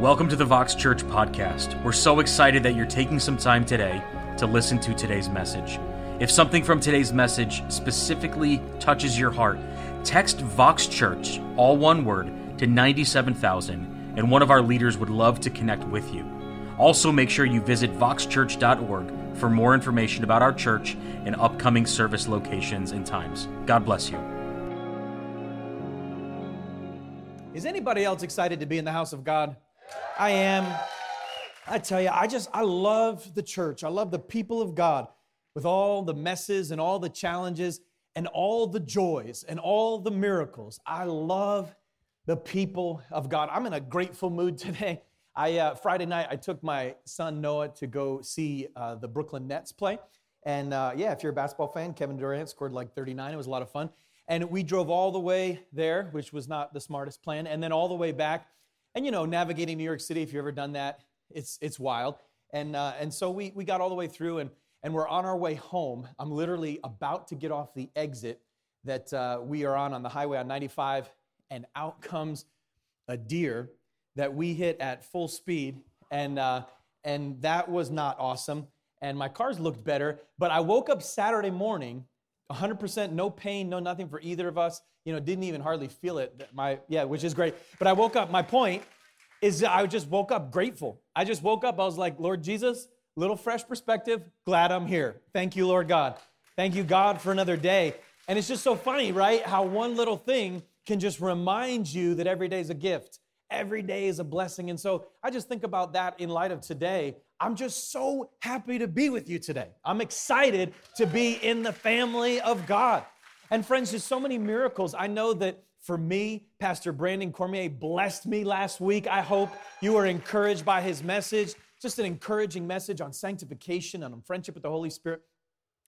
Welcome to the Vox Church podcast. We're so excited that you're taking some time today to listen to today's message. If something from today's message specifically touches your heart, text Vox Church, all one word, to 97000, and one of our leaders would love to connect with you. Also, make sure you visit voxchurch.org for more information about our church and upcoming service locations and times. God bless you. Is anybody else excited to be in the house of God? I am. I tell you, I just, I love the church. I love the people of God with all the messes and all the challenges and all the joys and all the miracles. I love the people of God. I'm in a grateful mood today. I, uh, Friday night, I took my son Noah to go see uh, the Brooklyn Nets play. And uh, yeah, if you're a basketball fan, Kevin Durant scored like 39. It was a lot of fun. And we drove all the way there, which was not the smartest plan, and then all the way back. And you know, navigating New York City, if you've ever done that, it's, it's wild. And, uh, and so we, we got all the way through and, and we're on our way home. I'm literally about to get off the exit that uh, we are on on the highway on 95, and out comes a deer that we hit at full speed. And, uh, and that was not awesome. And my cars looked better. But I woke up Saturday morning 100% no pain, no nothing for either of us. You know, didn't even hardly feel it. My yeah, which is great. But I woke up. My point is, I just woke up grateful. I just woke up. I was like, Lord Jesus, little fresh perspective. Glad I'm here. Thank you, Lord God. Thank you, God, for another day. And it's just so funny, right? How one little thing can just remind you that every day is a gift. Every day is a blessing. And so I just think about that in light of today. I'm just so happy to be with you today. I'm excited to be in the family of God. And friends, there's so many miracles. I know that for me, Pastor Brandon Cormier blessed me last week. I hope you were encouraged by his message. Just an encouraging message on sanctification and on friendship with the Holy Spirit.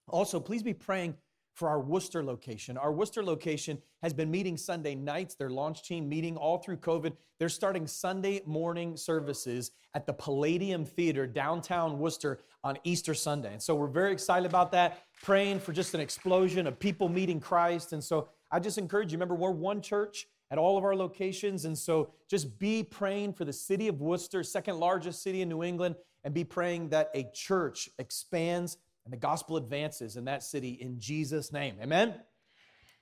Also, please be praying for our Worcester location. Our Worcester location has been meeting Sunday nights, their launch team meeting all through COVID. They're starting Sunday morning services at the Palladium Theater downtown Worcester on Easter Sunday. And so we're very excited about that, praying for just an explosion of people meeting Christ. And so I just encourage you, remember, we're one church at all of our locations. And so just be praying for the city of Worcester, second largest city in New England, and be praying that a church expands and the gospel advances in that city in Jesus' name. Amen?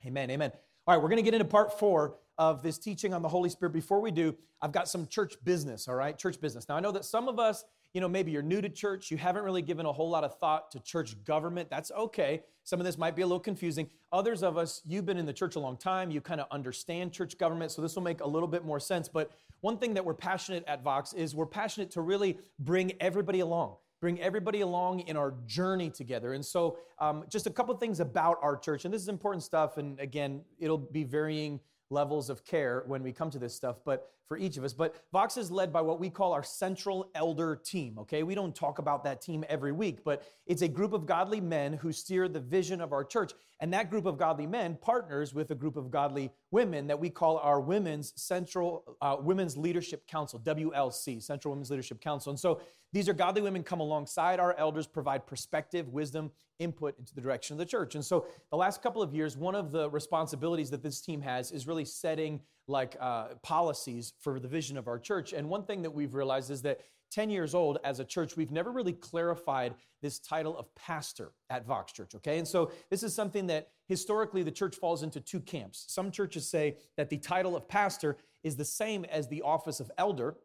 Amen. Amen. All right, we're going to get into part four of this teaching on the Holy Spirit. Before we do, I've got some church business, all right? Church business. Now, I know that some of us, you know, maybe you're new to church, you haven't really given a whole lot of thought to church government. That's okay. Some of this might be a little confusing. Others of us, you've been in the church a long time, you kind of understand church government, so this will make a little bit more sense. But one thing that we're passionate at Vox is we're passionate to really bring everybody along bring everybody along in our journey together. And so, um, just a couple things about our church, and this is important stuff. And again, it'll be varying levels of care when we come to this stuff, but for each of us. But Vox is led by what we call our central elder team, okay? We don't talk about that team every week, but it's a group of godly men who steer the vision of our church. And that group of godly men partners with a group of godly women that we call our Women's Central uh, Women's Leadership Council, WLC, Central Women's Leadership Council. And so these are godly women come alongside our elders, provide perspective, wisdom, input into the direction of the church. And so the last couple of years, one of the responsibilities that this team has is really setting like uh, policies for the vision of our church. And one thing that we've realized is that 10 years old as a church, we've never really clarified this title of pastor at Vox Church, okay? And so this is something that historically the church falls into two camps. Some churches say that the title of pastor is the same as the office of elder.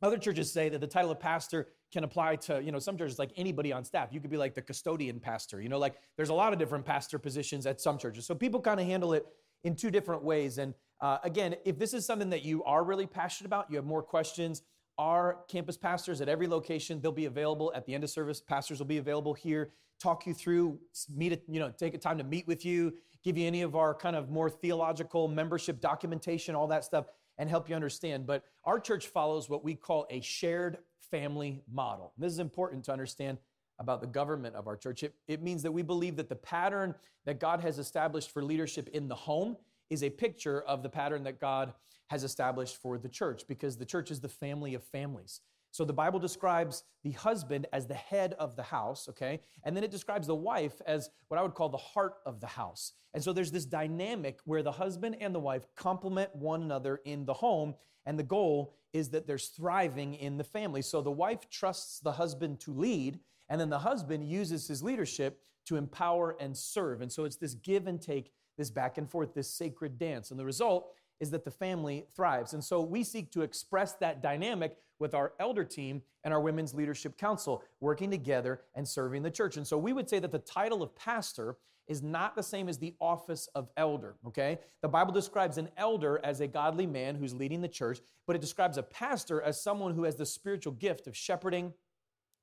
Other churches say that the title of pastor can apply to, you know, some churches like anybody on staff. You could be like the custodian pastor, you know, like there's a lot of different pastor positions at some churches. So people kind of handle it in two different ways. And uh, again, if this is something that you are really passionate about, you have more questions, our campus pastors at every location, they'll be available at the end of service. Pastors will be available here, talk you through, meet, you know, take a time to meet with you, give you any of our kind of more theological membership documentation, all that stuff, and help you understand. But our church follows what we call a shared family model. This is important to understand about the government of our church. It, it means that we believe that the pattern that God has established for leadership in the home is a picture of the pattern that God has established for the church because the church is the family of families. So the Bible describes the husband as the head of the house, okay? And then it describes the wife as what I would call the heart of the house. And so there's this dynamic where the husband and the wife complement one another in the home. And the goal is that there's thriving in the family. So the wife trusts the husband to lead, and then the husband uses his leadership to empower and serve. And so it's this give and take, this back and forth, this sacred dance. And the result is that the family thrives. And so we seek to express that dynamic with our elder team and our women's leadership council, working together and serving the church. And so we would say that the title of pastor is not the same as the office of elder, okay? The Bible describes an elder as a godly man who's leading the church, but it describes a pastor as someone who has the spiritual gift of shepherding,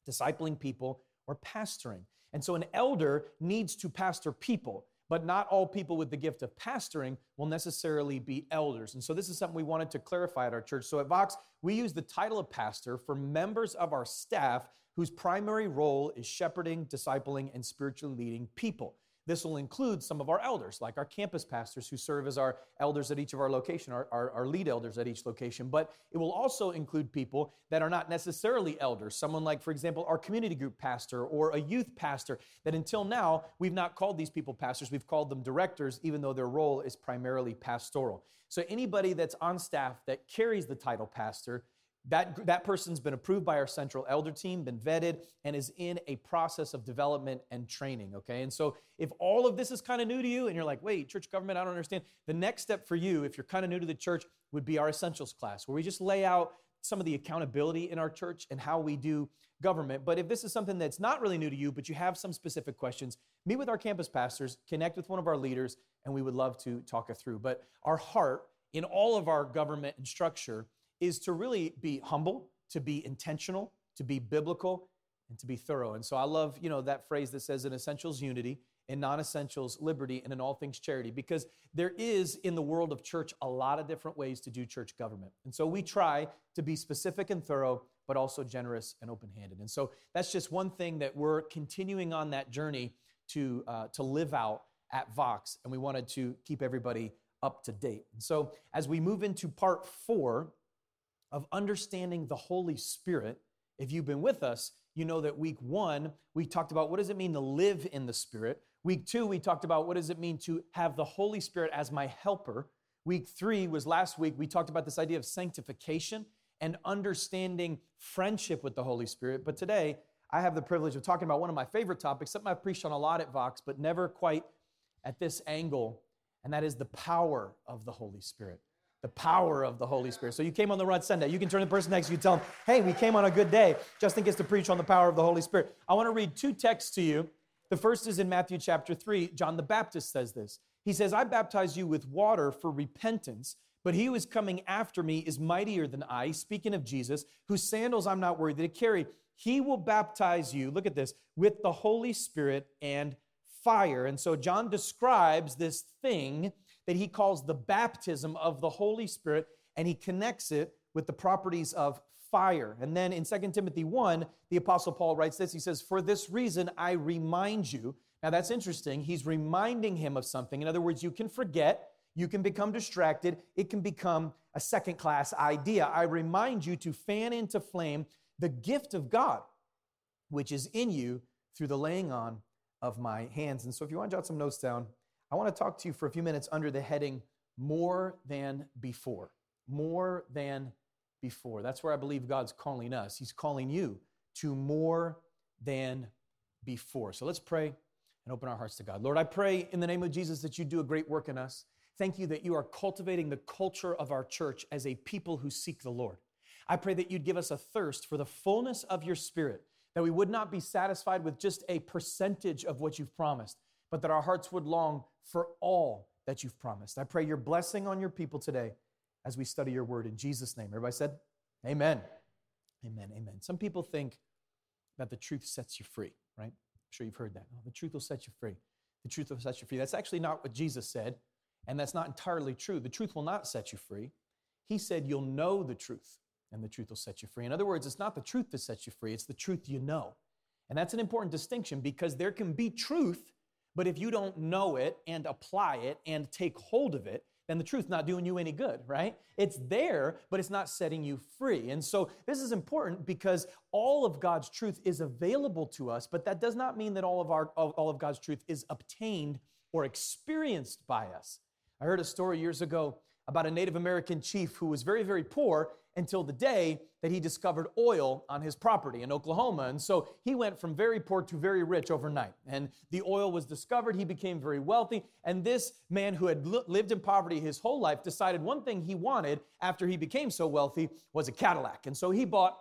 discipling people, or pastoring. And so an elder needs to pastor people but not all people with the gift of pastoring will necessarily be elders. And so this is something we wanted to clarify at our church. So at Vox, we use the title of pastor for members of our staff whose primary role is shepherding, discipling, and spiritually leading people. This will include some of our elders, like our campus pastors who serve as our elders at each of our location, our, our, our, lead elders at each location. But it will also include people that are not necessarily elders. Someone like, for example, our community group pastor or a youth pastor, that until now, we've not called these people pastors, we've called them directors, even though their role is primarily pastoral. So anybody that's on staff that carries the title pastor that, that person's been approved by our central elder team, been vetted, and is in a process of development and training, okay? And so if all of this is kind of new to you and you're like, wait, church government, I don't understand, the next step for you, if you're kind of new to the church, would be our essentials class, where we just lay out some of the accountability in our church and how we do government. But if this is something that's not really new to you, but you have some specific questions, meet with our campus pastors, connect with one of our leaders, and we would love to talk it through. But our heart in all of our government and structure is to really be humble, to be intentional, to be biblical, and to be thorough. And so I love, you know, that phrase that says in essentials unity, in non-essentials liberty, and in all things charity, because there is in the world of church a lot of different ways to do church government. And so we try to be specific and thorough, but also generous and open-handed. And so that's just one thing that we're continuing on that journey to uh, to live out at Vox, and we wanted to keep everybody up to date. And so as we move into part four of understanding the Holy Spirit, if you've been with us, you know that week one, we talked about what does it mean to live in the Spirit. Week two, we talked about what does it mean to have the Holy Spirit as my helper. Week three was last week, we talked about this idea of sanctification and understanding friendship with the Holy Spirit. But today, I have the privilege of talking about one of my favorite topics, something I've preached on a lot at Vox, but never quite at this angle, and that is the power of the Holy Spirit the power of the Holy Spirit. So you came on the right Sunday. You can turn to the person next to you and tell them, hey, we came on a good day. Justin gets to preach on the power of the Holy Spirit. I want to read two texts to you. The first is in Matthew chapter 3. John the Baptist says this. He says, I baptize you with water for repentance, but he who is coming after me is mightier than I, speaking of Jesus, whose sandals I'm not worthy to carry. He will baptize you, look at this, with the Holy Spirit and fire. And so John describes this thing that he calls the baptism of the Holy Spirit, and he connects it with the properties of fire. And then in 2 Timothy 1, the Apostle Paul writes this He says, For this reason I remind you. Now that's interesting. He's reminding him of something. In other words, you can forget, you can become distracted, it can become a second class idea. I remind you to fan into flame the gift of God, which is in you through the laying on of my hands. And so if you want to jot some notes down, I want to talk to you for a few minutes under the heading More Than Before. More than before. That's where I believe God's calling us. He's calling you to more than before. So let's pray and open our hearts to God. Lord, I pray in the name of Jesus that you do a great work in us. Thank you that you are cultivating the culture of our church as a people who seek the Lord. I pray that you'd give us a thirst for the fullness of your spirit, that we would not be satisfied with just a percentage of what you've promised, but that our hearts would long for all that you've promised. I pray your blessing on your people today as we study your word in Jesus' name. Everybody said, Amen. Amen. Amen. Some people think that the truth sets you free, right? I'm sure you've heard that. Oh, the truth will set you free. The truth will set you free. That's actually not what Jesus said, and that's not entirely true. The truth will not set you free. He said, You'll know the truth, and the truth will set you free. In other words, it's not the truth that sets you free, it's the truth you know. And that's an important distinction because there can be truth but if you don't know it and apply it and take hold of it, then the truth's not doing you any good, right? It's there, but it's not setting you free. And so this is important because all of God's truth is available to us, but that does not mean that all of our all of God's truth is obtained or experienced by us. I heard a story years ago about a Native American chief who was very, very poor until the day that he discovered oil on his property in Oklahoma. And so he went from very poor to very rich overnight. And the oil was discovered, he became very wealthy. And this man who had lived in poverty his whole life decided one thing he wanted after he became so wealthy was a Cadillac. And so he bought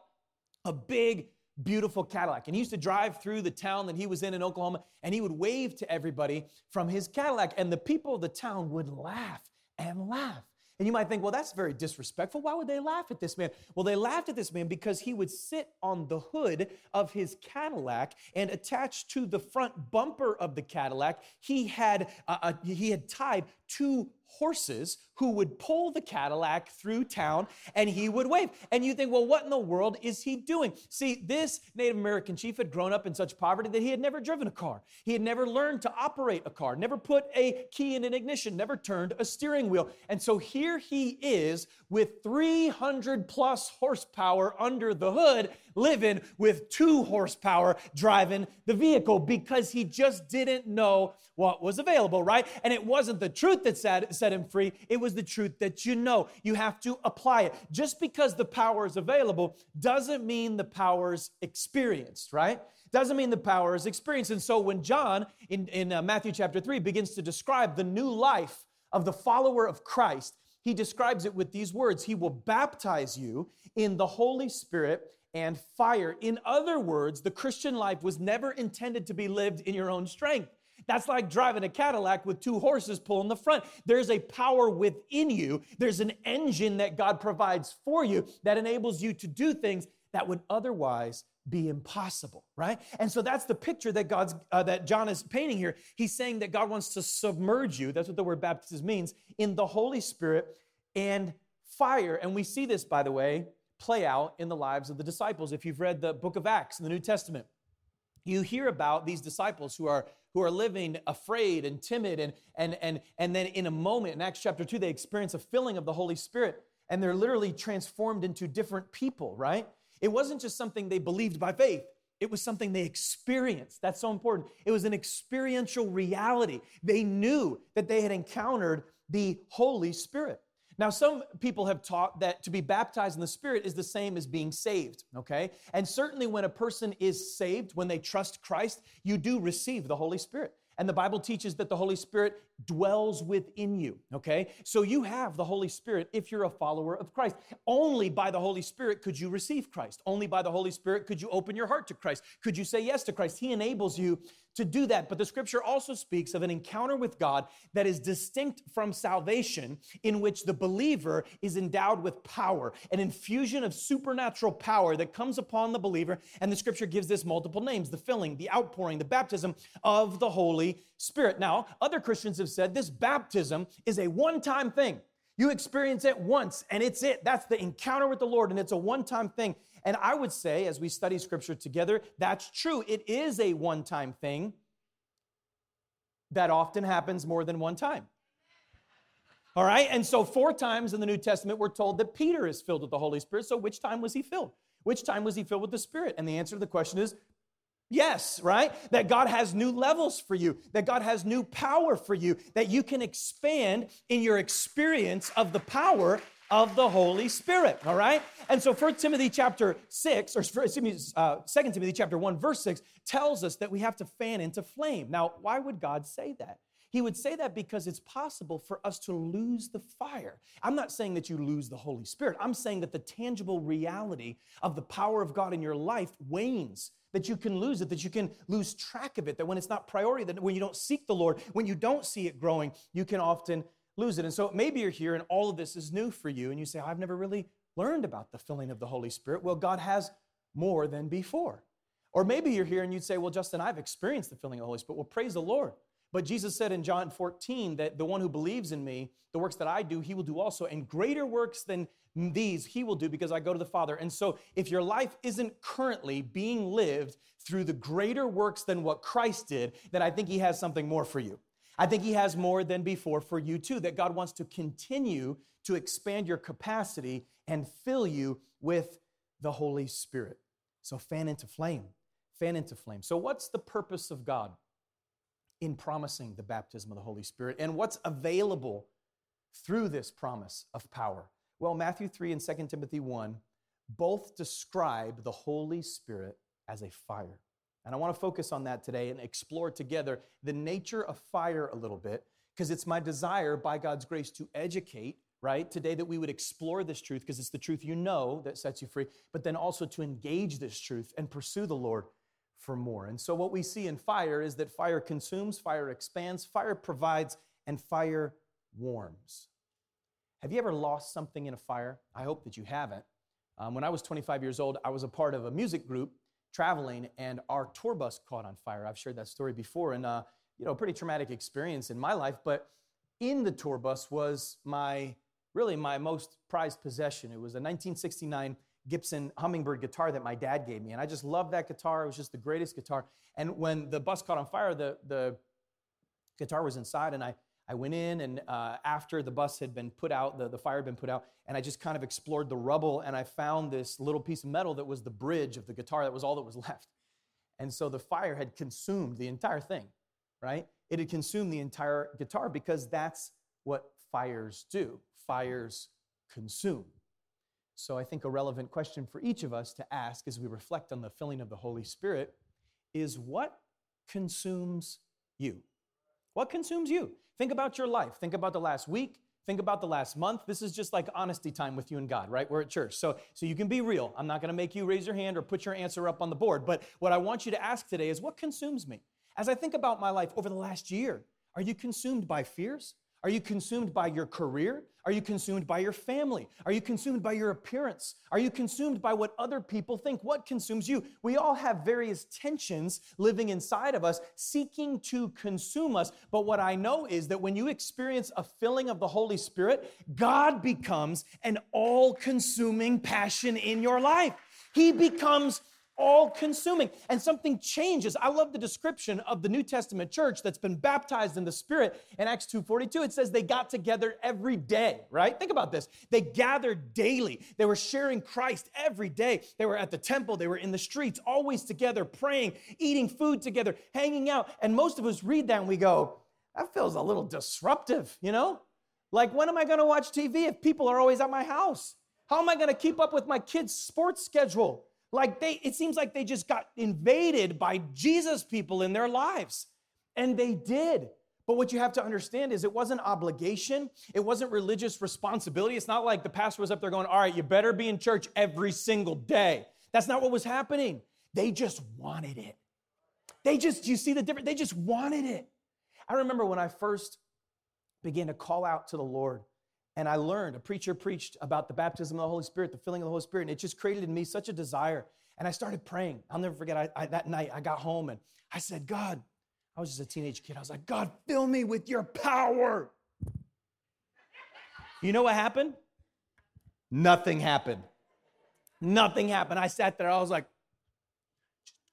a big, beautiful Cadillac. And he used to drive through the town that he was in in Oklahoma and he would wave to everybody from his Cadillac. And the people of the town would laugh and laugh and you might think, well, that's very disrespectful. Why would they laugh at this man? Well, they laughed at this man because he would sit on the hood of his Cadillac and attached to the front bumper of the Cadillac, he had, uh, uh, he had tied two horses who would pull the Cadillac through town and he would wave. And you think, well, what in the world is he doing? See, this Native American chief had grown up in such poverty that he had never driven a car. He had never learned to operate a car, never put a key in an ignition, never turned a steering wheel. And so here he is with 300 plus horsepower under the hood, living with two horsepower driving the vehicle because he just didn't know what was available, right? And it wasn't the truth that set, set him free, it was the truth that you know. You have to apply it. Just because the power is available doesn't mean the power's experienced, right? Doesn't mean the power is experienced. And so when John in, in uh, Matthew chapter 3 begins to describe the new life of the follower of Christ, he describes it with these words He will baptize you in the Holy Spirit and fire. In other words, the Christian life was never intended to be lived in your own strength. That's like driving a Cadillac with two horses pulling the front. There's a power within you. There's an engine that God provides for you that enables you to do things that would otherwise be impossible, right? And so that's the picture that God's uh, that John is painting here. He's saying that God wants to submerge you. That's what the word baptism means in the Holy Spirit and fire. And we see this, by the way, play out in the lives of the disciples. If you've read the book of Acts in the New Testament, you hear about these disciples who are who are living afraid and timid and and and and then in a moment in Acts chapter 2 they experience a filling of the Holy Spirit and they're literally transformed into different people, right? It wasn't just something they believed by faith. It was something they experienced. That's so important. It was an experiential reality. They knew that they had encountered the Holy Spirit. Now, some people have taught that to be baptized in the Spirit is the same as being saved, okay? And certainly when a person is saved, when they trust Christ, you do receive the Holy Spirit. And the Bible teaches that the Holy Spirit dwells within you, okay? So you have the Holy Spirit if you're a follower of Christ. Only by the Holy Spirit could you receive Christ. Only by the Holy Spirit could you open your heart to Christ. Could you say yes to Christ? He enables you to do that. But the scripture also speaks of an encounter with God that is distinct from salvation, in which the believer is endowed with power, an infusion of supernatural power that comes upon the believer. And the scripture gives this multiple names the filling, the outpouring, the baptism of the Holy Spirit. Now, other Christians have said this baptism is a one time thing. You experience it once and it's it. That's the encounter with the Lord and it's a one time thing. And I would say, as we study scripture together, that's true. It is a one time thing that often happens more than one time. All right, and so four times in the New Testament, we're told that Peter is filled with the Holy Spirit. So, which time was he filled? Which time was he filled with the Spirit? And the answer to the question is Yes, right? That God has new levels for you, that God has new power for you, that you can expand in your experience of the power of the Holy Spirit, all right? And so 1 Timothy chapter 6, or excuse me, uh, 2 Timothy chapter 1, verse 6, tells us that we have to fan into flame. Now, why would God say that? He would say that because it's possible for us to lose the fire. I'm not saying that you lose the Holy Spirit. I'm saying that the tangible reality of the power of God in your life wanes that you can lose it, that you can lose track of it, that when it's not priority, that when you don't seek the Lord, when you don't see it growing, you can often lose it. And so maybe you're here and all of this is new for you, and you say, I've never really learned about the filling of the Holy Spirit. Well, God has more than before. Or maybe you're here and you'd say, Well, Justin, I've experienced the filling of the Holy Spirit. Well, praise the Lord. But Jesus said in John 14 that the one who believes in me, the works that I do, he will do also. And greater works than these he will do because I go to the Father. And so if your life isn't currently being lived through the greater works than what Christ did, then I think he has something more for you. I think He has more than before for you too, that God wants to continue to expand your capacity and fill you with the Holy Spirit. So fan into flame, fan into flame. So, what's the purpose of God in promising the baptism of the Holy Spirit? And what's available through this promise of power? Well, Matthew 3 and 2 Timothy 1 both describe the Holy Spirit as a fire. And I want to focus on that today and explore together the nature of fire a little bit, because it's my desire by God's grace to educate, right? Today that we would explore this truth, because it's the truth you know that sets you free, but then also to engage this truth and pursue the Lord for more. And so, what we see in fire is that fire consumes, fire expands, fire provides, and fire warms. Have you ever lost something in a fire? I hope that you haven't. Um, when I was 25 years old, I was a part of a music group traveling, and our tour bus caught on fire. I've shared that story before, and uh, you know, pretty traumatic experience in my life. But in the tour bus was my really my most prized possession. It was a 1969 Gibson Hummingbird guitar that my dad gave me, and I just loved that guitar. It was just the greatest guitar. And when the bus caught on fire, the the guitar was inside, and I I went in, and uh, after the bus had been put out, the, the fire had been put out, and I just kind of explored the rubble, and I found this little piece of metal that was the bridge of the guitar. That was all that was left. And so the fire had consumed the entire thing, right? It had consumed the entire guitar because that's what fires do. Fires consume. So I think a relevant question for each of us to ask as we reflect on the filling of the Holy Spirit is what consumes you? What consumes you? Think about your life. Think about the last week. Think about the last month. This is just like honesty time with you and God, right? We're at church. So, so you can be real. I'm not going to make you raise your hand or put your answer up on the board. But what I want you to ask today is what consumes me? As I think about my life over the last year, are you consumed by fears? Are you consumed by your career? Are you consumed by your family? Are you consumed by your appearance? Are you consumed by what other people think? What consumes you? We all have various tensions living inside of us, seeking to consume us. But what I know is that when you experience a filling of the Holy Spirit, God becomes an all consuming passion in your life. He becomes all consuming and something changes. I love the description of the new testament church that's been baptized in the spirit in acts 2.42 it says they got together every day right? Think about this. They gathered daily. They were sharing christ every day. They were at the temple. They were in the streets always together praying eating food together hanging out. And most of us read that and we go that feels a little disruptive you know? Like when am i going to watch tv if people are always at my house? How am i going to keep up with my kids sports schedule like they, it seems like they just got invaded by Jesus people in their lives. And they did. But what you have to understand is it wasn't obligation, it wasn't religious responsibility. It's not like the pastor was up there going, All right, you better be in church every single day. That's not what was happening. They just wanted it. They just, you see the difference? They just wanted it. I remember when I first began to call out to the Lord and I learned, a preacher preached about the baptism of the Holy Spirit, the filling of the Holy Spirit, and it just created in me such a desire. And I started praying. I'll never forget, I, I, that night I got home and I said, God, I was just a teenage kid. I was like, God, fill me with your power. You know what happened? Nothing happened. Nothing happened. I sat there, I was like,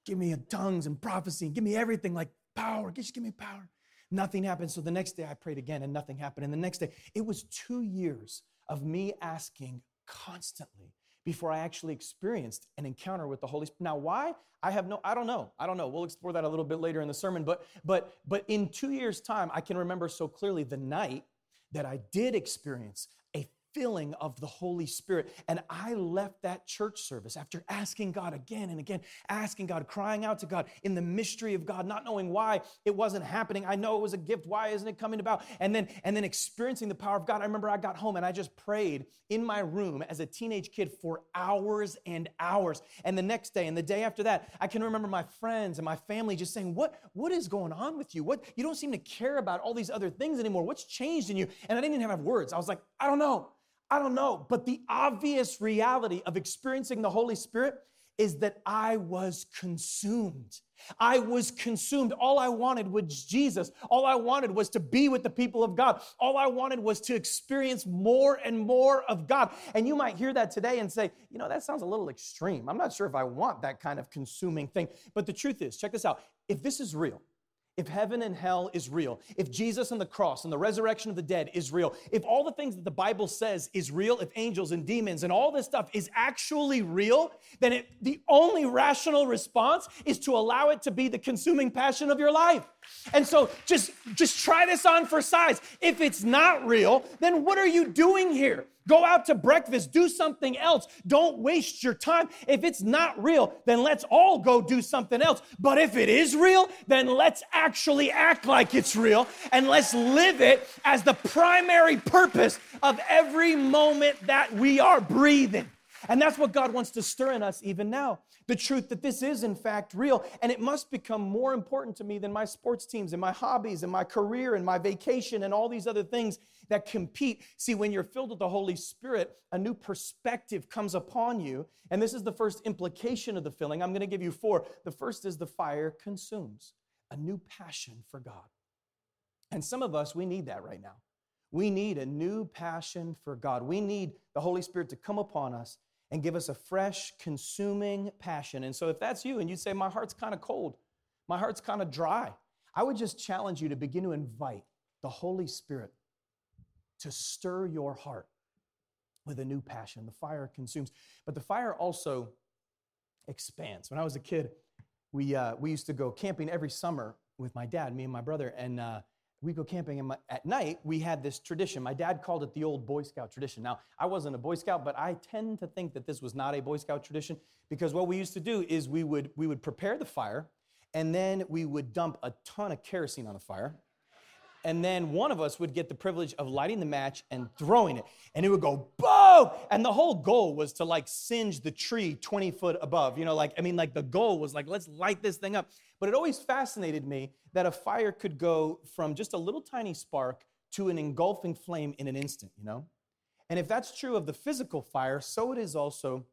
give me tongues and prophecy, and give me everything like power. Just give me power. Nothing happened. So the next day I prayed again and nothing happened. And the next day, it was two years of me asking constantly before I actually experienced an encounter with the Holy Spirit. Now, why? I have no, I don't know. I don't know. We'll explore that a little bit later in the sermon. But but but in two years' time, I can remember so clearly the night that I did experience filling of the Holy Spirit. And I left that church service after asking God again and again, asking God, crying out to God in the mystery of God, not knowing why it wasn't happening. I know it was a gift. Why isn't it coming about? And then, and then experiencing the power of God. I remember I got home and I just prayed in my room as a teenage kid for hours and hours. And the next day and the day after that, I can remember my friends and my family just saying, What, what is going on with you? What you don't seem to care about all these other things anymore. What's changed in you? And I didn't even have words. I was like, I don't know. I don't know, but the obvious reality of experiencing the Holy Spirit is that I was consumed. I was consumed. All I wanted was Jesus. All I wanted was to be with the people of God. All I wanted was to experience more and more of God. And you might hear that today and say, you know, that sounds a little extreme. I'm not sure if I want that kind of consuming thing. But the truth is, check this out. If this is real, if heaven and hell is real, if Jesus and the cross and the resurrection of the dead is real, if all the things that the Bible says is real, if angels and demons and all this stuff is actually real, then it, the only rational response is to allow it to be the consuming passion of your life. And so just just try this on for size. If it's not real, then what are you doing here? Go out to breakfast, do something else. Don't waste your time. If it's not real, then let's all go do something else. But if it is real, then let's actually act like it's real and let's live it as the primary purpose of every moment that we are breathing. And that's what God wants to stir in us even now. The truth that this is, in fact, real. And it must become more important to me than my sports teams and my hobbies and my career and my vacation and all these other things that compete. See, when you're filled with the Holy Spirit, a new perspective comes upon you. And this is the first implication of the filling. I'm going to give you four. The first is the fire consumes, a new passion for God. And some of us, we need that right now. We need a new passion for God. We need the Holy Spirit to come upon us and give us a fresh, consuming passion. And so, if that's you and you say, My heart's kind of cold, my heart's kind of dry, I would just challenge you to begin to invite the Holy Spirit to stir your heart with a new passion. The fire consumes, but the fire also expands. When I was a kid, we, uh, we used to go camping every summer with my dad, me and my brother, and uh, we go camping and my, at night we had this tradition. My dad called it the old boy scout tradition. Now i wasn't a boy scout but i tend to think that this was not a boy scout tradition because what we used to do is we would we would prepare the fire and then we would dump a ton of kerosene on the fire. And then one of us would get the privilege of lighting the match and throwing it. And it would go and the whole goal was to like singe the tree 20 foot above you know like i mean like the goal was like let's light this thing up. But it always fascinated me that a fire could go from just a little tiny spark to an engulfing flame in an instant you know? And if that's true of the physical fire so it is also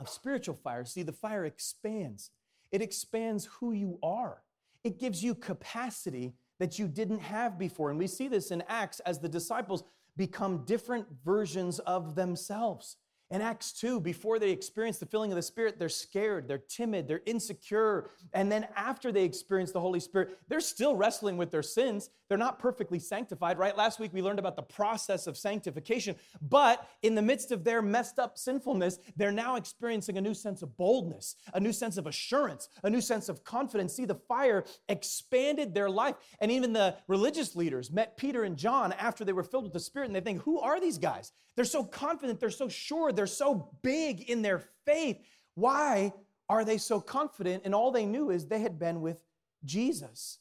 of spiritual fire. See the fire expands. It expands who you are. It gives you capacity that you didn't have before. And we see this in Acts as the disciples become different versions of themselves. In Acts 2, before they experience the filling of the Spirit, they're scared, they're timid, they're insecure. And then after they experience the Holy Spirit, they're still wrestling with their sins. They're not perfectly sanctified, right? Last week we learned about the process of sanctification. But in the midst of their messed up sinfulness, they're now experiencing a new sense of boldness, a new sense of assurance, a new sense of confidence. See, the fire expanded their life. And even the religious leaders met Peter and John after they were filled with the Spirit, and they think, who are these guys? They're so confident, they're so sure, they're so big in their faith. Why are they so confident? And all they knew is they had been with Jesus.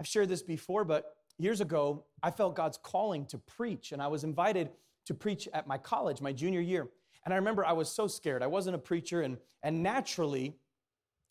I've shared this before, but years ago, I felt God's calling to preach, and I was invited to preach at my college, my junior year. And I remember I was so scared. I wasn't a preacher, and, and naturally,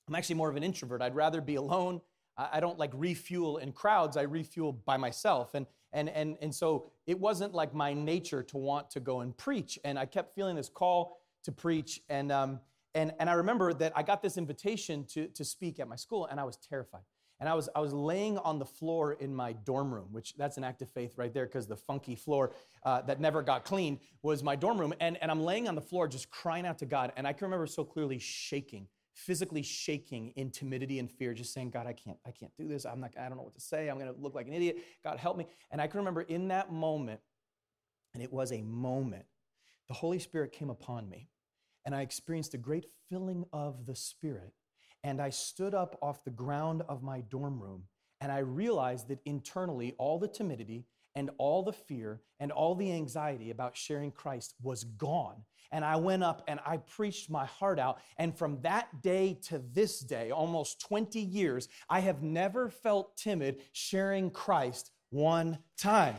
I'm actually more of an introvert. I'd rather be alone. I, don't like refuel in crowds, I refuel by myself. And and, and, and so it wasn't like my nature to want to go and preach. And I kept feeling this call to preach. And, um, and, and I remember that I got this invitation to, to speak at my school, and I was terrified. And I was, I was laying on the floor in my dorm room, which that's an act of faith right there, because the funky floor uh, that never got cleaned was my dorm room. And, and I'm laying on the floor just crying out to God. And I can remember so clearly shaking physically shaking in timidity and fear, just saying, God, I can't, I can't do this. I'm not, I don't know what to say. I'm going to look like an idiot. God, help me. And I can remember in that moment, and it was a moment, the Holy Spirit came upon me, and I experienced a great filling of the Spirit. And I stood up off the ground of my dorm room, and I realized that internally, all the timidity and all the fear and all the anxiety about sharing Christ was gone. And I went up and I preached my heart out. And from that day to this day, almost 20 years, I have never felt timid sharing Christ one time.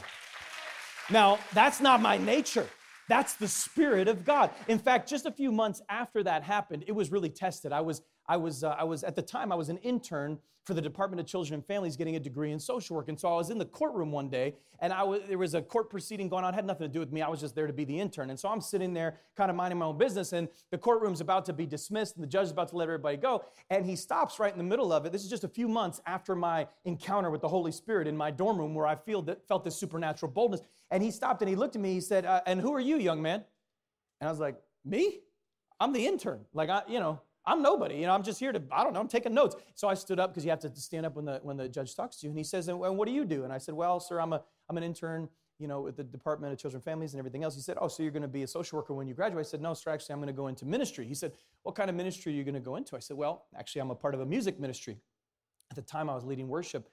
Now, that's not my nature. That's the Spirit of God. In fact, just a few months after that happened, it was really tested. I was, I was, uh, I was at the time, I was an intern for the Department of Children and Families getting a degree in social work. And so I was in the courtroom one day and I was, there was a court proceeding going on, it had nothing to do with me. I was just there to be the intern. And so I'm sitting there kind of minding my own business and the courtroom's about to be dismissed and the judge is about to let everybody go. And he stops right in the middle of it. This is just a few months after my encounter with the Holy Spirit in my dorm room where I feel that, felt this supernatural boldness. And he stopped and he looked at me, he said, uh, and who are you, young man? And I was like, me? I'm the intern. Like, I, you know, I'm nobody. You know, I'm just here to, I don't know, I'm taking notes. So I stood up because you have to stand up when the, when the judge talks to you. And he says, and what do you do? And I said, well, sir, I'm, a, I'm an intern, you know, with the Department of Children and Families and everything else. He said, oh, so you're going to be a social worker when you graduate? I said, no, sir, actually, I'm going to go into ministry. He said, what kind of ministry are you going to go into? I said, well, actually, I'm a part of a music ministry. At the time, I was leading worship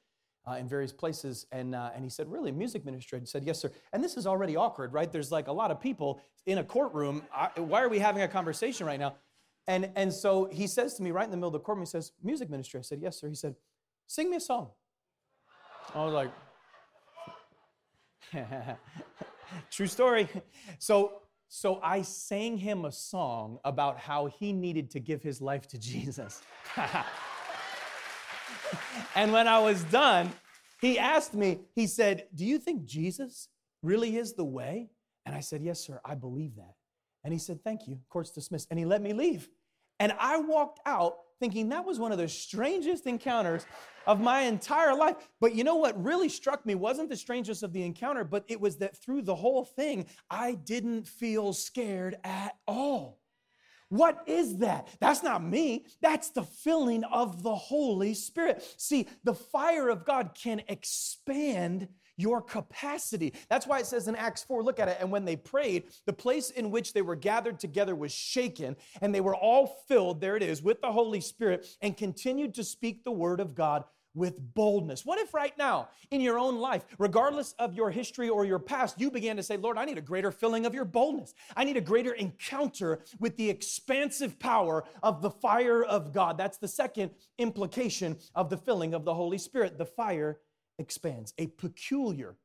uh, in various places. And, uh, and he said, Really, music ministry? I said, Yes, sir. And this is already awkward, right? There's like a lot of people in a courtroom. I, why are we having a conversation right now? And, and so he says to me right in the middle of the courtroom, he says, Music ministry. I said, Yes, sir. He said, Sing me a song. I was like, True story. So, so I sang him a song about how he needed to give his life to Jesus. and when I was done, he asked me, he said, Do you think Jesus really is the way? And I said, Yes, sir, I believe that. And he said, Thank you. Court's dismissed. And he let me leave. And I walked out thinking that was one of the strangest encounters of my entire life. But you know what really struck me wasn't the strangeness of the encounter, but it was that through the whole thing, I didn't feel scared at all. What is that? That's not me. That's the filling of the Holy Spirit. See, the fire of God can expand your capacity. That's why it says in Acts 4, look at it. And when they prayed, the place in which they were gathered together was shaken, and they were all filled, there it is, with the Holy Spirit, and continued to speak the word of God with boldness. What if right now, in your own life, regardless of your history or your past, you began to say, Lord, I need a greater filling of your boldness. I need a greater encounter with the expansive power of the fire of God. That's the second implication of the filling of the Holy Spirit. The fire expands, a peculiar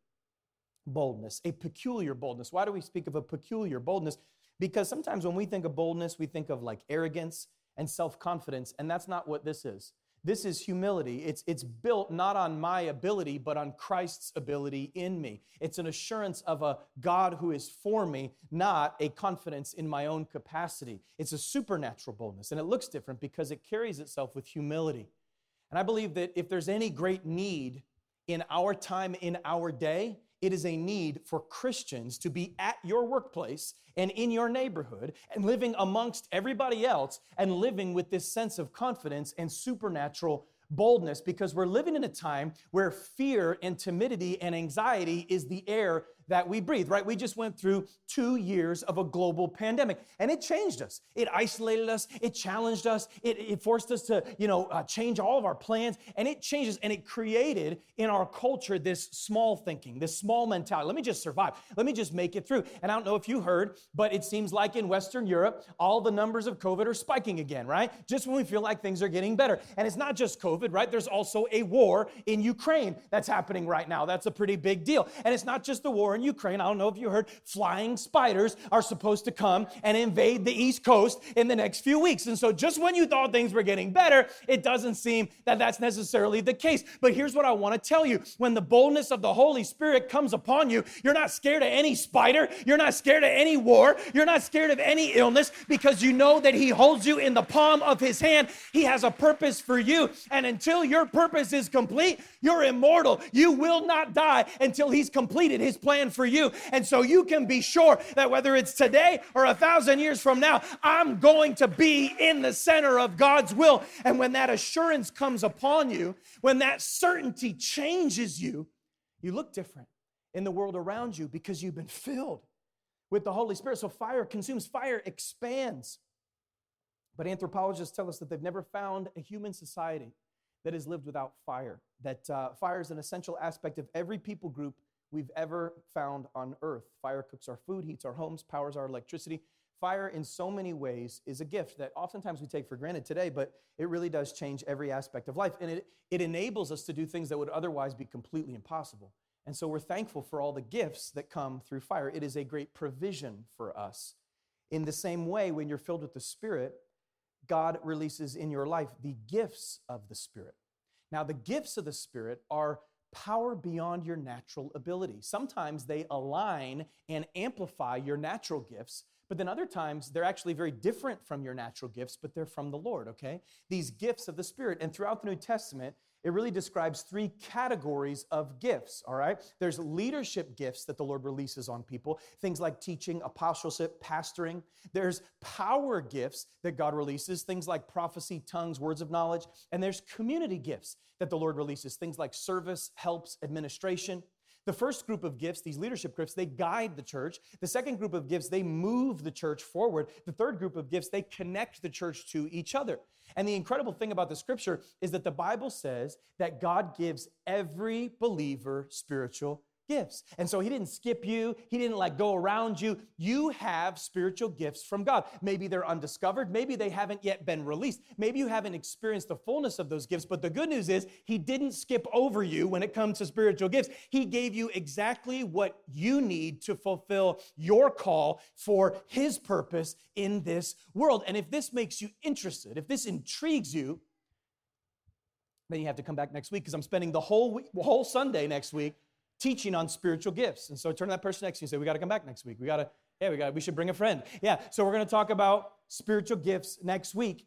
boldness, a peculiar boldness. Why do we speak of a peculiar boldness? Because sometimes when we think of boldness, we think of like arrogance and self confidence, and that's not what this is. This is humility. It's, it's built not on my ability, but on Christ's ability in me. It's an assurance of a God who is for me, not a confidence in my own capacity. It's a supernatural boldness, and it looks different because it carries itself with humility. And I believe that if there's any great need in our time, in our day, it is a need for Christians to be at your workplace and in your neighborhood and living amongst everybody else and living with this sense of confidence and supernatural boldness because we're living in a time where fear and timidity and anxiety is the air that we breathe, right? We just went through two years of a global pandemic and it changed us. It isolated us, it challenged us, it, it forced us to, you know, uh, change all of our plans and it changes and it created in our culture this small thinking, this small mentality. Let me just survive. Let me just make it through. And I don't know if you heard, but it seems like in Western Europe, all the numbers of COVID are spiking again, right? Just when we feel like things are getting better. And it's not just COVID, right? There's also a war in Ukraine that's happening right now. That's a pretty big deal. And it's not just the war in in Ukraine, I don't know if you heard, flying spiders are supposed to come and invade the East Coast in the next few weeks. And so, just when you thought things were getting better, it doesn't seem that that's necessarily the case. But here's what I want to tell you when the boldness of the Holy Spirit comes upon you, you're not scared of any spider, you're not scared of any war, you're not scared of any illness because you know that He holds you in the palm of His hand. He has a purpose for you. And until your purpose is complete, you're immortal. You will not die until He's completed His plan for you. And so you can be sure that whether it's today or a thousand years from now, I'm going to be in the center of God's will. And when that assurance comes upon you, when that certainty changes you, you look different in the world around you because you've been filled with the Holy Spirit. So fire consumes, fire expands. But anthropologists tell us that they've never found a human society that has lived without fire, that uh, fire is an essential aspect of every people group we've ever found on earth. Fire cooks our food, heats our homes, powers our electricity. Fire, in so many ways, is a gift that oftentimes we take for granted today, but it really does change every aspect of life. And it, it enables us to do things that would otherwise be completely impossible. And so we're thankful for all the gifts that come through fire. It is a great provision for us. In the same way, when you're filled with the Spirit, God releases in your life the gifts of the Spirit. Now, the gifts of the Spirit are power beyond your natural ability. Sometimes they align and amplify your natural gifts, but then other times they're actually very different from your natural gifts, but they're from the Lord, okay? These gifts of the Spirit. And throughout the New Testament, it really describes three categories of gifts, all right? There's leadership gifts that the Lord releases on people, things like teaching, apostleship, pastoring. There's power gifts that God releases, things like prophecy, tongues, words of knowledge. And there's community gifts that the Lord releases, things like service, helps, administration. The first group of gifts, these leadership gifts, they guide the church. The second group of gifts, they move the church forward. The third group of gifts, they connect the church to each other. And the incredible thing about the scripture is that the Bible says that God gives every believer spiritual gifts. And so he didn't skip you, he didn't like go around you. You have spiritual gifts from God. Maybe they're undiscovered, maybe they haven't yet been released. Maybe you haven't experienced the fullness of those gifts, but the good news is he didn't skip over you when it comes to spiritual gifts. He gave you exactly what you need to fulfill your call for his purpose in this world. And if this makes you interested, if this intrigues you, then you have to come back next week because I'm spending the whole week, whole Sunday next week teaching on spiritual gifts. And so turn to that person next to you and say, We got to come back next week. We got to, yeah, we got we should bring a friend. Yeah. So we're going to talk about spiritual gifts next week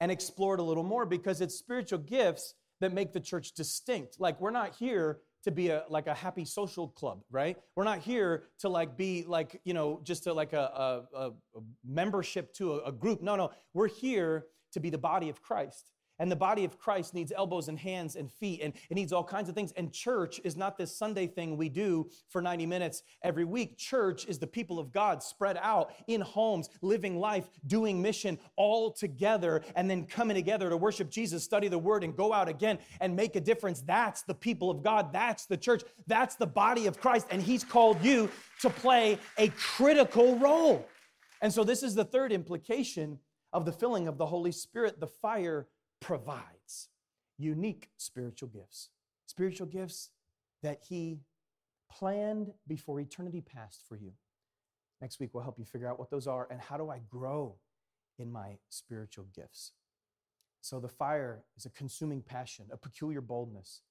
and explore it a little more because it's spiritual gifts that make the church distinct. Like we're not here to be a like a happy social club, right? We're not here to like be like, you know, just to like a, a, a membership to a, a group. No, no. We're here to be the body of Christ. And the body of Christ needs elbows and hands and feet, and it needs all kinds of things. And church is not this Sunday thing we do for 90 minutes every week. Church is the people of God spread out in homes, living life, doing mission all together, and then coming together to worship Jesus, study the word, and go out again and make a difference. That's the people of God. That's the church. That's the body of Christ. And He's called you to play a critical role. And so, this is the third implication of the filling of the Holy Spirit, the fire provides unique spiritual gifts, spiritual gifts that He planned before eternity passed for you. Next week, we'll help you figure out what those are and how do I grow in my spiritual gifts. So, the fire is a consuming passion, a peculiar boldness,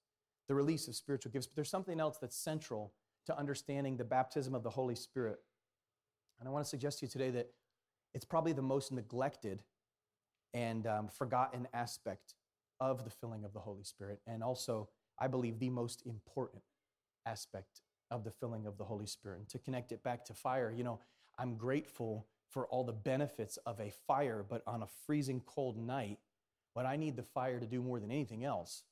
the release of spiritual gifts. But there's something else that's central to understanding the baptism of the Holy Spirit. And I want to suggest to you today that it's probably the most neglected and um, forgotten aspect of the filling of the Holy Spirit, and also, I believe, the most important aspect of the filling of the Holy Spirit. And to connect it back to fire, you know, I'm grateful for all the benefits of a fire, but on a freezing cold night, what I need the fire to do more than anything else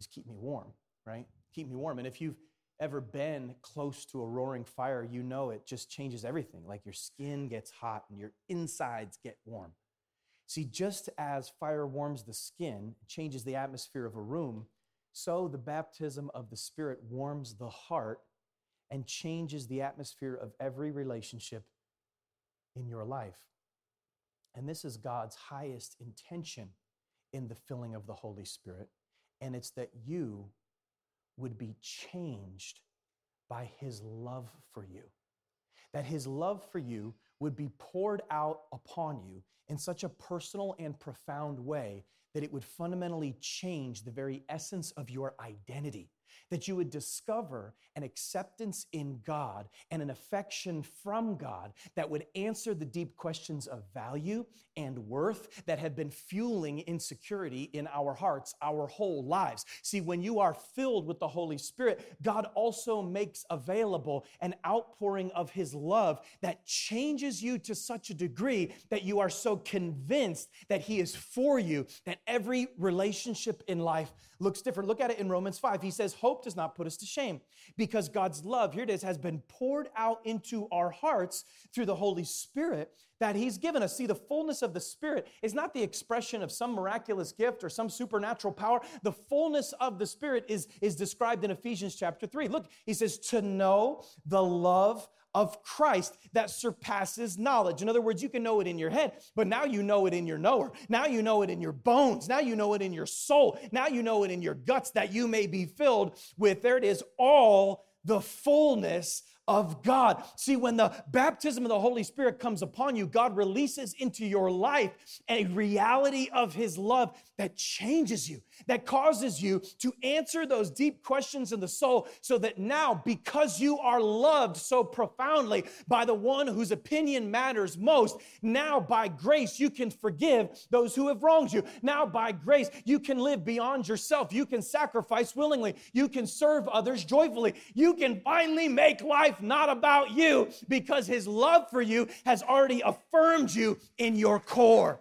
is keep me warm, right? Keep me warm. And if you've ever been close to a roaring fire, you know it just changes everything. Like your skin gets hot and your insides get warm. See, just as fire warms the skin, changes the atmosphere of a room, so the baptism of the Spirit warms the heart and changes the atmosphere of every relationship in your life. And this is God's highest intention in the filling of the Holy Spirit. And it's that you would be changed by his love for you. That his love for you would be poured out upon you in such a personal and profound way that it would fundamentally change the very essence of your identity that you would discover an acceptance in God and an affection from God that would answer the deep questions of value and worth that have been fueling insecurity in our hearts our whole lives. See, when you are filled with the Holy Spirit, God also makes available an outpouring of His love that changes you to such a degree that you are so convinced that He is for you that every relationship in life looks different. Look at it in Romans 5. He says, Hope does not put us to shame because God's love, here it is, has been poured out into our hearts through the Holy Spirit that He's given us. See, the fullness of the Spirit is not the expression of some miraculous gift or some supernatural power. The fullness of the Spirit is, is described in Ephesians chapter 3. Look, He says, To know the love of Christ that surpasses knowledge. In other words, you can know it in your head, but now you know it in your knower. Now you know it in your bones. Now you know it in your soul. Now you know it in your guts that you may be filled with, there it is, all the fullness of God. See, when the baptism of the Holy Spirit comes upon you, God releases into your life a reality of His love that changes you, that causes you to answer those deep questions in the soul, so that now, because you are loved so profoundly by the one whose opinion matters most, now by grace you can forgive those who have wronged you. Now, by grace, you can live beyond yourself. You can sacrifice willingly. You can serve others joyfully. You can finally make life not about you because his love for you has already affirmed you in your core.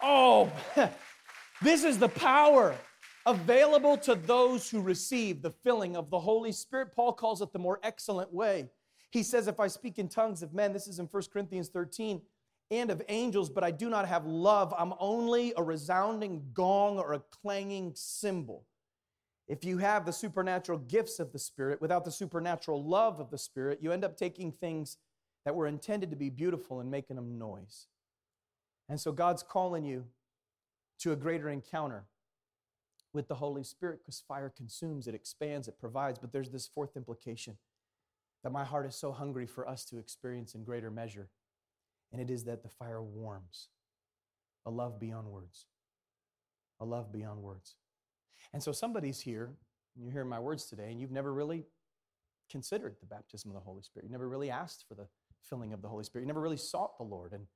Oh, this is the power available to those who receive the filling of the Holy Spirit. Paul calls it the more excellent way. He says, If I speak in tongues of men, this is in 1 Corinthians 13, and of angels, but I do not have love, I'm only a resounding gong or a clanging cymbal. If you have the supernatural gifts of the Spirit without the supernatural love of the Spirit, you end up taking things that were intended to be beautiful and making them noise. And so God's calling you to a greater encounter with the Holy Spirit because fire consumes, it expands, it provides. But there's this fourth implication that my heart is so hungry for us to experience in greater measure, and it is that the fire warms a love beyond words. A love beyond words. And so somebody's here, and you're hearing my words today, and you've never really considered the baptism of the Holy Spirit. You never really asked for the filling of the Holy Spirit. You never really sought the Lord. And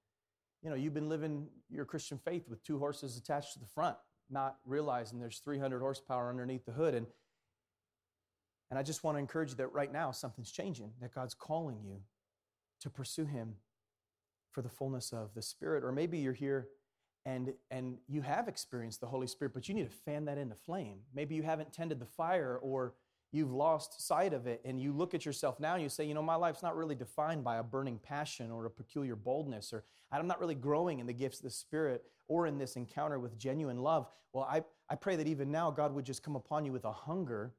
you know, you've been living your Christian faith with two horses attached to the front, not realizing there's 300 horsepower underneath the hood. And, and I just want to encourage you that right now something's changing, that God's calling you to pursue Him for the fullness of the Spirit. Or maybe you're here and and you have experienced the holy spirit but you need to fan that into flame. Maybe you haven't tended the fire or you've lost sight of it and you look at yourself now and you say you know my life's not really defined by a burning passion or a peculiar boldness or i'm not really growing in the gifts of the spirit or in this encounter with genuine love. Well i, I pray that even now god would just come upon you with a hunger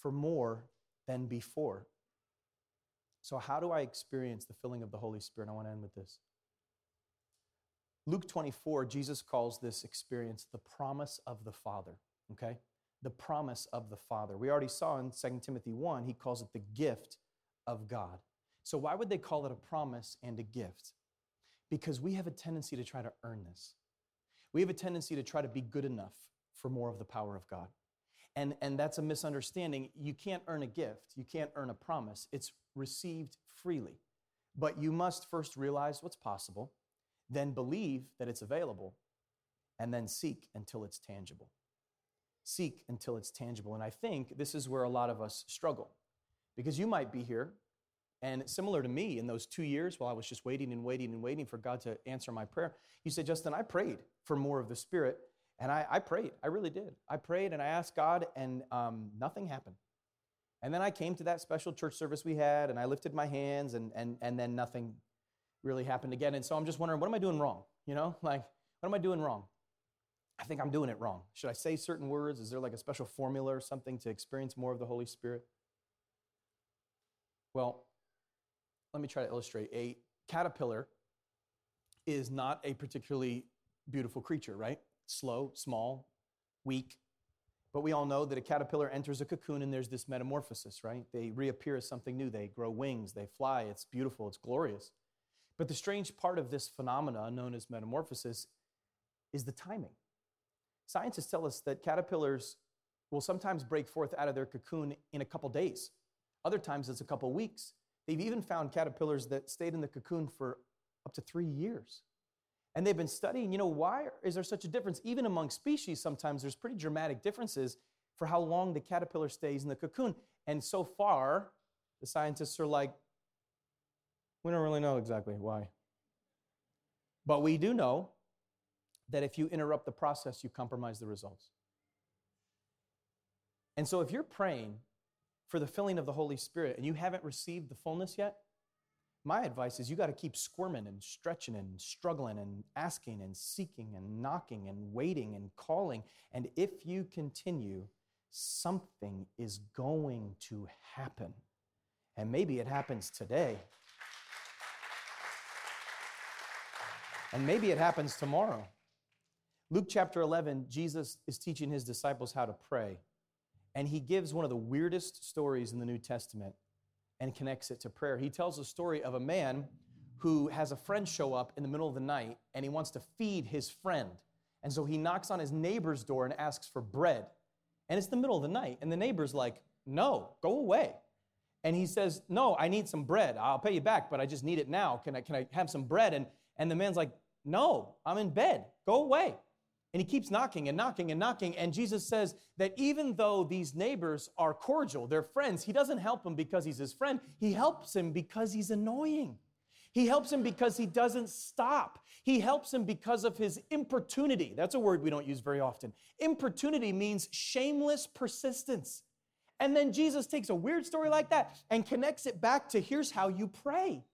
for more than before. So how do i experience the filling of the holy spirit? I want to end with this Luke 24, Jesus calls this experience the promise of the Father, okay? The promise of the Father. We already saw in 2 Timothy 1, he calls it the gift of God. So, why would they call it a promise and a gift? Because we have a tendency to try to earn this. We have a tendency to try to be good enough for more of the power of God. And, and that's a misunderstanding. You can't earn a gift, you can't earn a promise. It's received freely. But you must first realize what's possible then believe that it's available, and then seek until it's tangible. Seek until it's tangible. And I think this is where a lot of us struggle because you might be here, and similar to me in those two years while I was just waiting and waiting and waiting for God to answer my prayer, you said, Justin, I prayed for more of the Spirit. And I, I prayed, I really did. I prayed and I asked God, and um, nothing happened. And then I came to that special church service we had, and I lifted my hands, and, and, and then nothing really happened again. And so I'm just wondering, what am I doing wrong? You know, like, what am I doing wrong? I think I'm doing it wrong. Should I say certain words? Is there like a special formula or something to experience more of the Holy Spirit? Well, let me try to illustrate. A caterpillar is not a particularly beautiful creature, right? Slow, small, weak. But we all know that a caterpillar enters a cocoon and there's this metamorphosis, right? They reappear as something new. They grow wings, they fly. It's beautiful, it's glorious. But the strange part of this phenomena, known as metamorphosis, is the timing. Scientists tell us that caterpillars will sometimes break forth out of their cocoon in a couple days. Other times it's a couple weeks. They've even found caterpillars that stayed in the cocoon for up to three years. And they've been studying, you know, why is there such a difference? Even among species, sometimes there's pretty dramatic differences for how long the caterpillar stays in the cocoon. And so far, the scientists are like, we don't really know exactly why. But we do know that if you interrupt the process, you compromise the results. And so if you're praying for the filling of the Holy Spirit and you haven't received the fullness yet, my advice is you got to keep squirming and stretching and struggling and asking and seeking and knocking and waiting and calling. And if you continue, something is going to happen. And maybe it happens today. And maybe it happens tomorrow. Luke chapter 11, Jesus is teaching his disciples how to pray. And he gives one of the weirdest stories in the New Testament. and connects it to prayer. He tells a story of a man who has a friend show up in the middle of the night and he wants to feed his friend. And so he knocks on his neighbor's door and asks for bread. And it's the middle of the night, and the neighbor's like, No, go away. And he says, No, I need some bread. I'll pay you back, but I just need it now. Can I, can I have some bread? And, and the man's like, No, I'm in bed. Go away. And he keeps knocking and knocking and knocking. And Jesus says that even though these neighbors are cordial, they're friends, he doesn't help him because he's his friend. He helps him because he's annoying. He helps him because he doesn't stop. He helps him because of his importunity. That's a word we don't use very often. Importunity means shameless persistence. And then Jesus takes a weird story like that and connects it back to here's how you pray.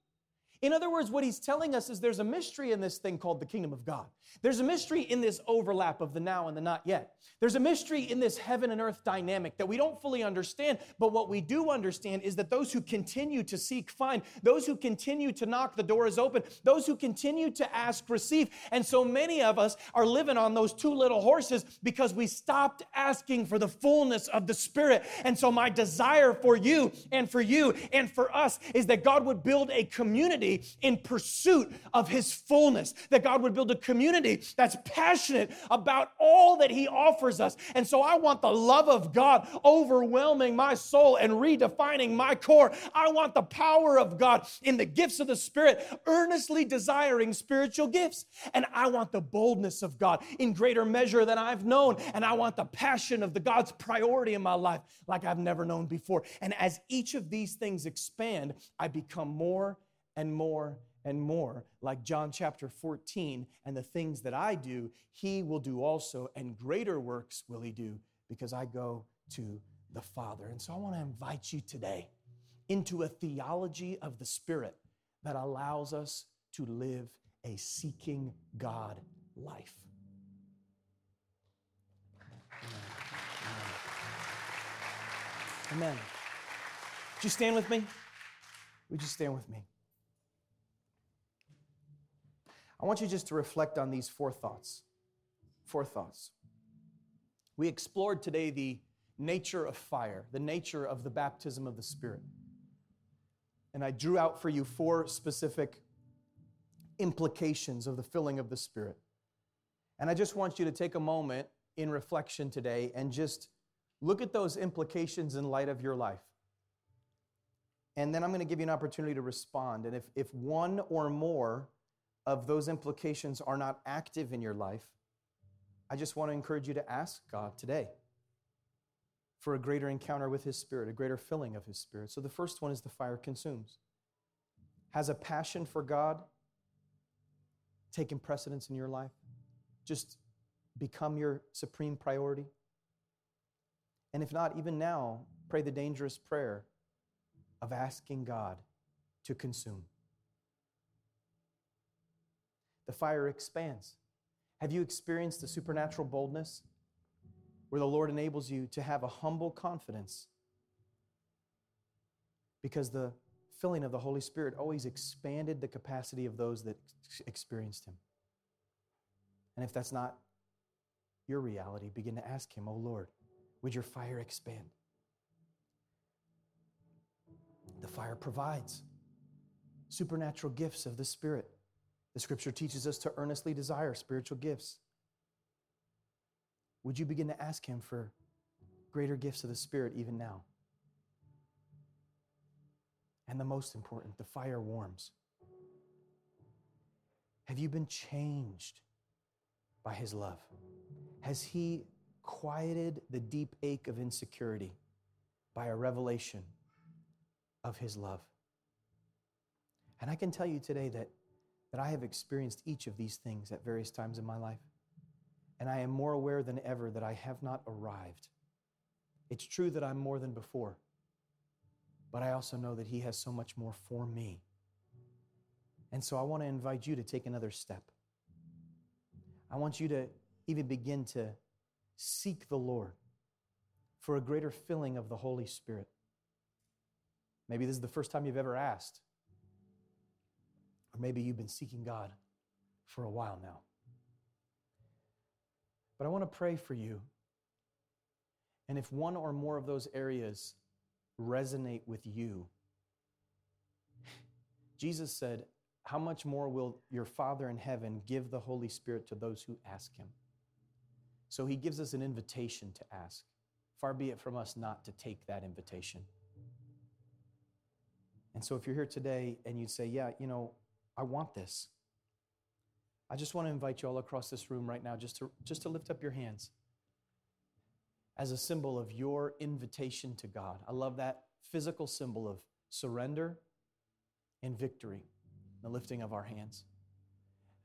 In other words, what he's telling us is there's a mystery in this thing called the kingdom of God. There's a mystery in this overlap of the now and the not yet. There's a mystery in this heaven and earth dynamic that we don't fully understand, but what we do understand is that those who continue to seek find, those who continue to knock, the door is open, those who continue to ask receive. And so many of us are living on those two little horses because we stopped asking for the fullness of the Spirit. And so my desire for you and for you and for us is that God would build a community in pursuit of His fullness, that God would build a community that's passionate about all that He offers us. And so I want the love of God overwhelming my soul and redefining my core. I want the power of God in the gifts of the Spirit, earnestly desiring spiritual gifts. And I want the boldness of God in greater measure than I've known. And I want the passion of the God's priority in my life like I've never known before. And as each of these things expand, I become more and more and more, like John chapter 14, and the things that I do, he will do also, and greater works will he do, because I go to the Father. And so I want to invite you today into a theology of the Spirit that allows us to live a seeking God life. Amen. Would you stand with me? Would you stand with me? I want you just to reflect on these four thoughts. Four thoughts. We explored today the nature of fire, the nature of the baptism of the Spirit. And I drew out for you four specific implications of the filling of the Spirit. And I just want you to take a moment in reflection today and just look at those implications in light of your life. And then I'm going to give you an opportunity to respond. And if, if one or more of those implications are not active in your life, I just want to encourage you to ask God today for a greater encounter with His Spirit, a greater filling of His Spirit. So the first one is the fire consumes. Has a passion for God taken precedence in your life? Just become your supreme priority? And if not, even now, pray the dangerous prayer of asking God to consume the fire expands. Have you experienced the supernatural boldness where the Lord enables you to have a humble confidence? Because the filling of the Holy Spirit always expanded the capacity of those that experienced Him. And if that's not your reality, begin to ask Him, Oh Lord, would your fire expand? The fire provides supernatural gifts of the Spirit. The scripture teaches us to earnestly desire spiritual gifts. Would you begin to ask Him for greater gifts of the Spirit even now? And the most important, the fire warms. Have you been changed by His love? Has He quieted the deep ache of insecurity by a revelation of His love? And I can tell you today that that I have experienced each of these things at various times in my life. And I am more aware than ever that I have not arrived. It's true that I'm more than before, but I also know that He has so much more for me. And so I want to invite you to take another step. I want you to even begin to seek the Lord for a greater filling of the Holy Spirit. Maybe this is the first time you've ever asked. Or maybe you've been seeking God for a while now. But I want to pray for you. And if one or more of those areas resonate with you, Jesus said, How much more will your Father in heaven give the Holy Spirit to those who ask him? So he gives us an invitation to ask. Far be it from us not to take that invitation. And so if you're here today and you'd say, Yeah, you know, I want this, I just want to invite you all across this room right now just to, just to lift up your hands as a symbol of your invitation to God. I love that physical symbol of surrender and victory, the lifting of our hands.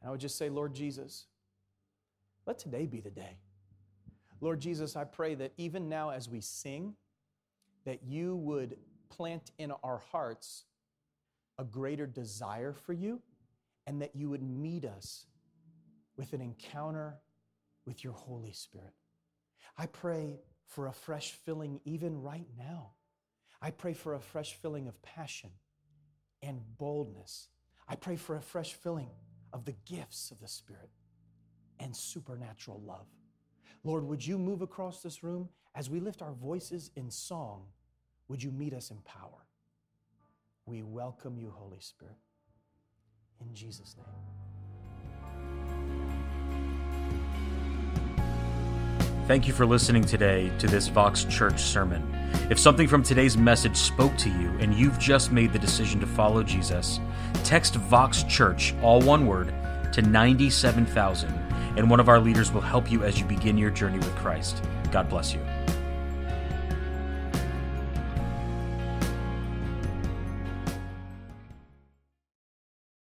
And I would just say, Lord Jesus, let today be the day. Lord Jesus, I pray that even now as we sing, that you would plant in our hearts a greater desire for you and that you would meet us with an encounter with your Holy Spirit. I pray for a fresh filling even right now. I pray for a fresh filling of passion and boldness. I pray for a fresh filling of the gifts of the Spirit and supernatural love. Lord, would you move across this room as we lift our voices in song? Would you meet us in power? We welcome you, Holy Spirit. In Jesus' name. Thank you for listening today to this Vox Church sermon. If something from today's message spoke to you and you've just made the decision to follow Jesus, text Vox Church, all one word, to 97,000, and one of our leaders will help you as you begin your journey with Christ. God bless you.